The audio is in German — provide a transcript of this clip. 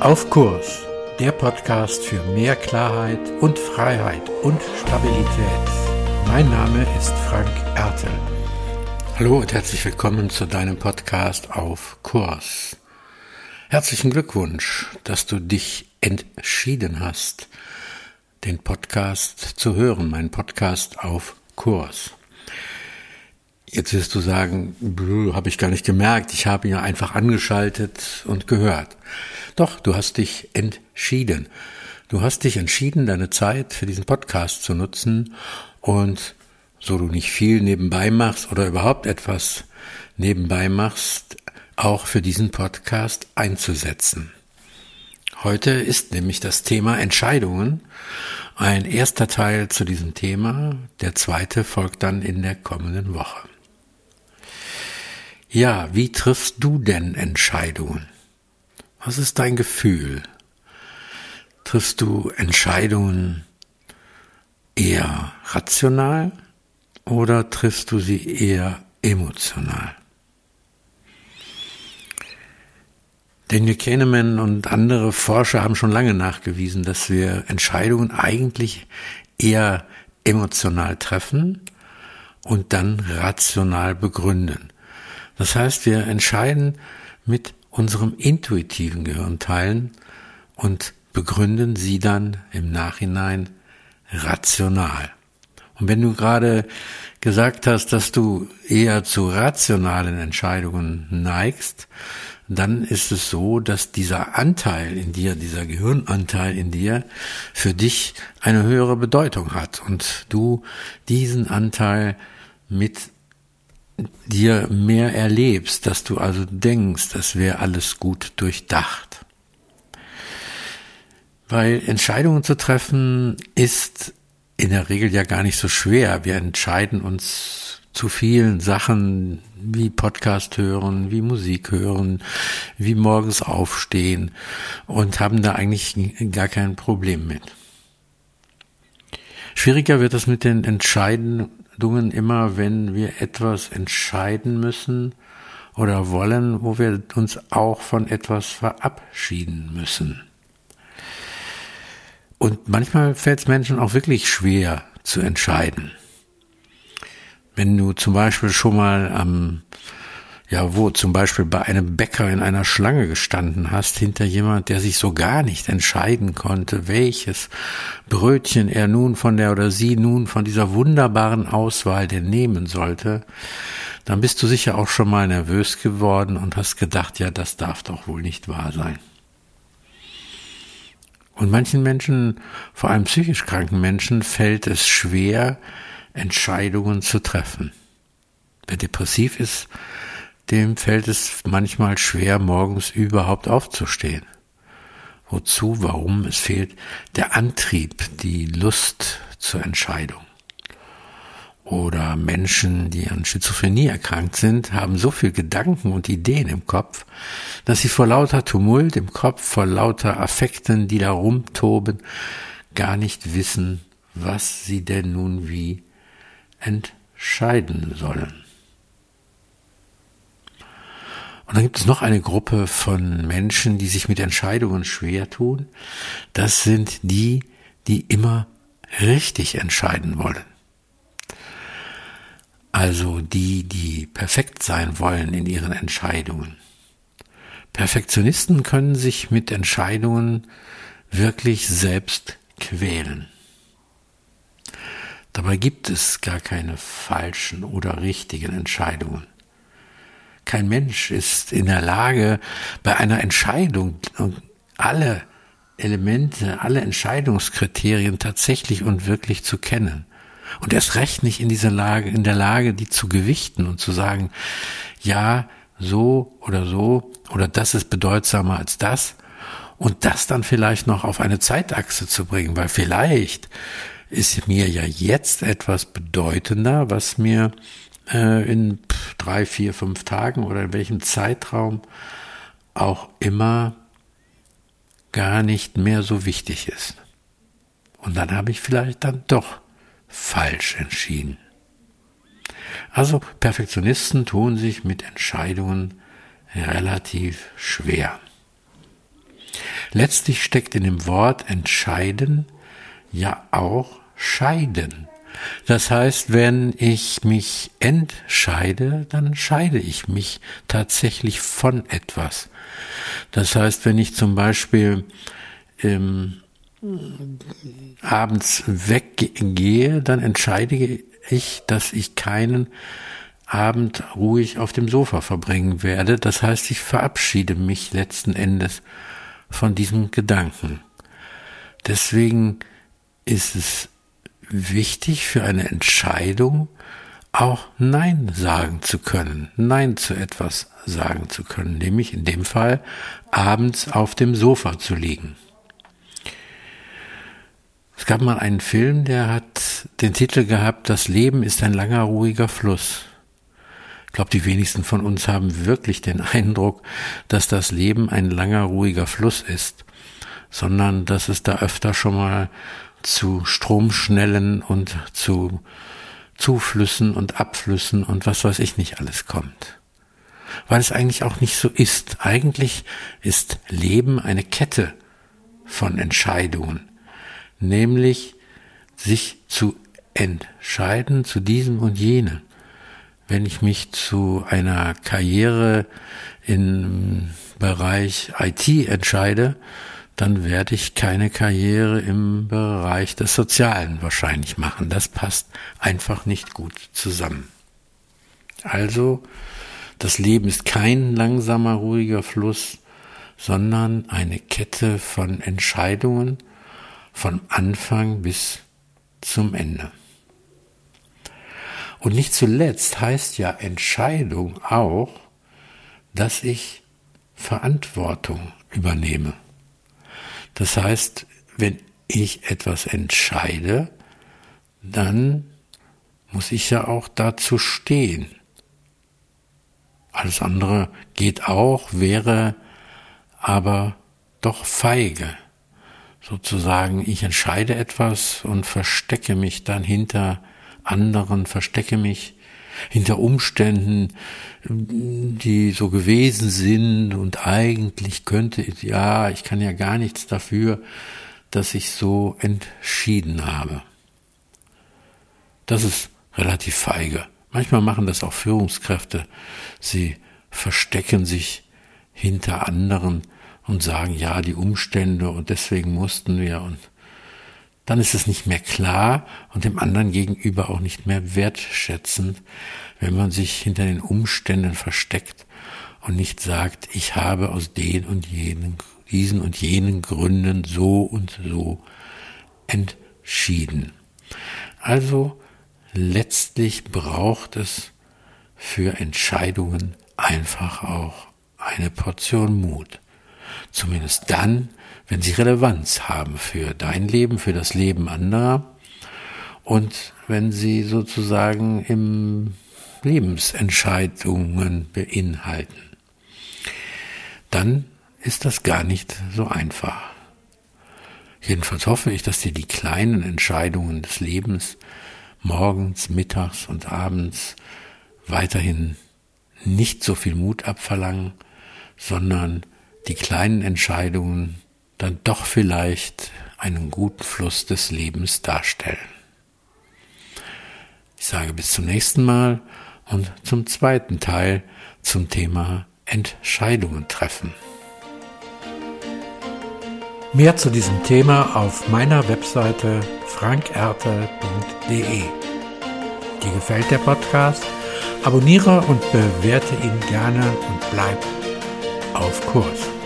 Auf Kurs, der Podcast für mehr Klarheit und Freiheit und Stabilität. Mein Name ist Frank Ertel. Hallo und herzlich willkommen zu deinem Podcast Auf Kurs. Herzlichen Glückwunsch, dass du dich entschieden hast, den Podcast zu hören, meinen Podcast auf Kurs. Jetzt wirst du sagen, habe ich gar nicht gemerkt, ich habe ihn einfach angeschaltet und gehört. Doch, du hast dich entschieden. Du hast dich entschieden, deine Zeit für diesen Podcast zu nutzen und so du nicht viel nebenbei machst oder überhaupt etwas nebenbei machst, auch für diesen Podcast einzusetzen. Heute ist nämlich das Thema Entscheidungen ein erster Teil zu diesem Thema, der zweite folgt dann in der kommenden Woche. Ja, wie triffst du denn Entscheidungen? Was ist dein Gefühl? Triffst du Entscheidungen eher rational oder triffst du sie eher emotional? Daniel Kahneman und andere Forscher haben schon lange nachgewiesen, dass wir Entscheidungen eigentlich eher emotional treffen und dann rational begründen. Das heißt, wir entscheiden mit unserem intuitiven Gehirnteilen und begründen sie dann im Nachhinein rational. Und wenn du gerade gesagt hast, dass du eher zu rationalen Entscheidungen neigst, dann ist es so, dass dieser Anteil in dir, dieser Gehirnanteil in dir für dich eine höhere Bedeutung hat und du diesen Anteil mit dir mehr erlebst, dass du also denkst, das wäre alles gut durchdacht. Weil Entscheidungen zu treffen ist in der Regel ja gar nicht so schwer. Wir entscheiden uns zu vielen Sachen wie Podcast hören, wie Musik hören, wie morgens aufstehen und haben da eigentlich gar kein Problem mit. Schwieriger wird es mit den Entscheiden, Entscheidungen immer, wenn wir etwas entscheiden müssen oder wollen, wo wir uns auch von etwas verabschieden müssen. Und manchmal fällt es Menschen auch wirklich schwer zu entscheiden. Wenn du zum Beispiel schon mal am ja, wo zum Beispiel bei einem Bäcker in einer Schlange gestanden hast, hinter jemand, der sich so gar nicht entscheiden konnte, welches Brötchen er nun von der oder sie nun von dieser wunderbaren Auswahl denn nehmen sollte, dann bist du sicher auch schon mal nervös geworden und hast gedacht, ja, das darf doch wohl nicht wahr sein. Und manchen Menschen, vor allem psychisch kranken Menschen, fällt es schwer, Entscheidungen zu treffen. Wer depressiv ist, dem fällt es manchmal schwer, morgens überhaupt aufzustehen. Wozu, warum? Es fehlt der Antrieb, die Lust zur Entscheidung. Oder Menschen, die an Schizophrenie erkrankt sind, haben so viel Gedanken und Ideen im Kopf, dass sie vor lauter Tumult im Kopf, vor lauter Affekten, die da rumtoben, gar nicht wissen, was sie denn nun wie entscheiden sollen. Und dann gibt es noch eine Gruppe von Menschen, die sich mit Entscheidungen schwer tun. Das sind die, die immer richtig entscheiden wollen. Also die, die perfekt sein wollen in ihren Entscheidungen. Perfektionisten können sich mit Entscheidungen wirklich selbst quälen. Dabei gibt es gar keine falschen oder richtigen Entscheidungen. Kein Mensch ist in der Lage, bei einer Entscheidung alle Elemente, alle Entscheidungskriterien tatsächlich und wirklich zu kennen. Und erst recht nicht in dieser Lage, in der Lage, die zu gewichten und zu sagen, ja, so oder so, oder das ist bedeutsamer als das. Und das dann vielleicht noch auf eine Zeitachse zu bringen, weil vielleicht ist mir ja jetzt etwas bedeutender, was mir äh, in drei, vier, fünf Tagen oder in welchem Zeitraum auch immer gar nicht mehr so wichtig ist. Und dann habe ich vielleicht dann doch falsch entschieden. Also Perfektionisten tun sich mit Entscheidungen relativ schwer. Letztlich steckt in dem Wort entscheiden ja auch scheiden. Das heißt, wenn ich mich entscheide, dann scheide ich mich tatsächlich von etwas. Das heißt, wenn ich zum Beispiel ähm, abends weggehe, dann entscheide ich, dass ich keinen Abend ruhig auf dem Sofa verbringen werde. Das heißt, ich verabschiede mich letzten Endes von diesem Gedanken. Deswegen ist es wichtig für eine Entscheidung auch Nein sagen zu können, Nein zu etwas sagen zu können, nämlich in dem Fall abends auf dem Sofa zu liegen. Es gab mal einen Film, der hat den Titel gehabt, Das Leben ist ein langer, ruhiger Fluss. Ich glaube, die wenigsten von uns haben wirklich den Eindruck, dass das Leben ein langer, ruhiger Fluss ist, sondern dass es da öfter schon mal zu Stromschnellen und zu Zuflüssen und Abflüssen und was weiß ich nicht alles kommt. Weil es eigentlich auch nicht so ist. Eigentlich ist Leben eine Kette von Entscheidungen nämlich sich zu entscheiden zu diesem und jenem. Wenn ich mich zu einer Karriere im Bereich IT entscheide, dann werde ich keine Karriere im Bereich des Sozialen wahrscheinlich machen. Das passt einfach nicht gut zusammen. Also, das Leben ist kein langsamer, ruhiger Fluss, sondern eine Kette von Entscheidungen, von Anfang bis zum Ende. Und nicht zuletzt heißt ja Entscheidung auch, dass ich Verantwortung übernehme. Das heißt, wenn ich etwas entscheide, dann muss ich ja auch dazu stehen. Alles andere geht auch, wäre aber doch feige sozusagen, ich entscheide etwas und verstecke mich dann hinter anderen, verstecke mich hinter Umständen, die so gewesen sind und eigentlich könnte, ja, ich kann ja gar nichts dafür, dass ich so entschieden habe. Das ist relativ feige. Manchmal machen das auch Führungskräfte. Sie verstecken sich hinter anderen, und sagen, ja, die Umstände und deswegen mussten wir und dann ist es nicht mehr klar und dem anderen gegenüber auch nicht mehr wertschätzend, wenn man sich hinter den Umständen versteckt und nicht sagt, ich habe aus den und jenen, diesen und jenen Gründen so und so entschieden. Also letztlich braucht es für Entscheidungen einfach auch eine Portion Mut. Zumindest dann, wenn sie Relevanz haben für dein Leben, für das Leben anderer und wenn sie sozusagen im Lebensentscheidungen beinhalten. Dann ist das gar nicht so einfach. Jedenfalls hoffe ich, dass dir die kleinen Entscheidungen des Lebens morgens, mittags und abends weiterhin nicht so viel Mut abverlangen, sondern die kleinen Entscheidungen dann doch vielleicht einen guten Fluss des Lebens darstellen. Ich sage bis zum nächsten Mal und zum zweiten Teil zum Thema Entscheidungen treffen. Mehr zu diesem Thema auf meiner Webseite frankertel.de. Dir gefällt der Podcast? Abonniere und bewerte ihn gerne und bleib auf Kurs.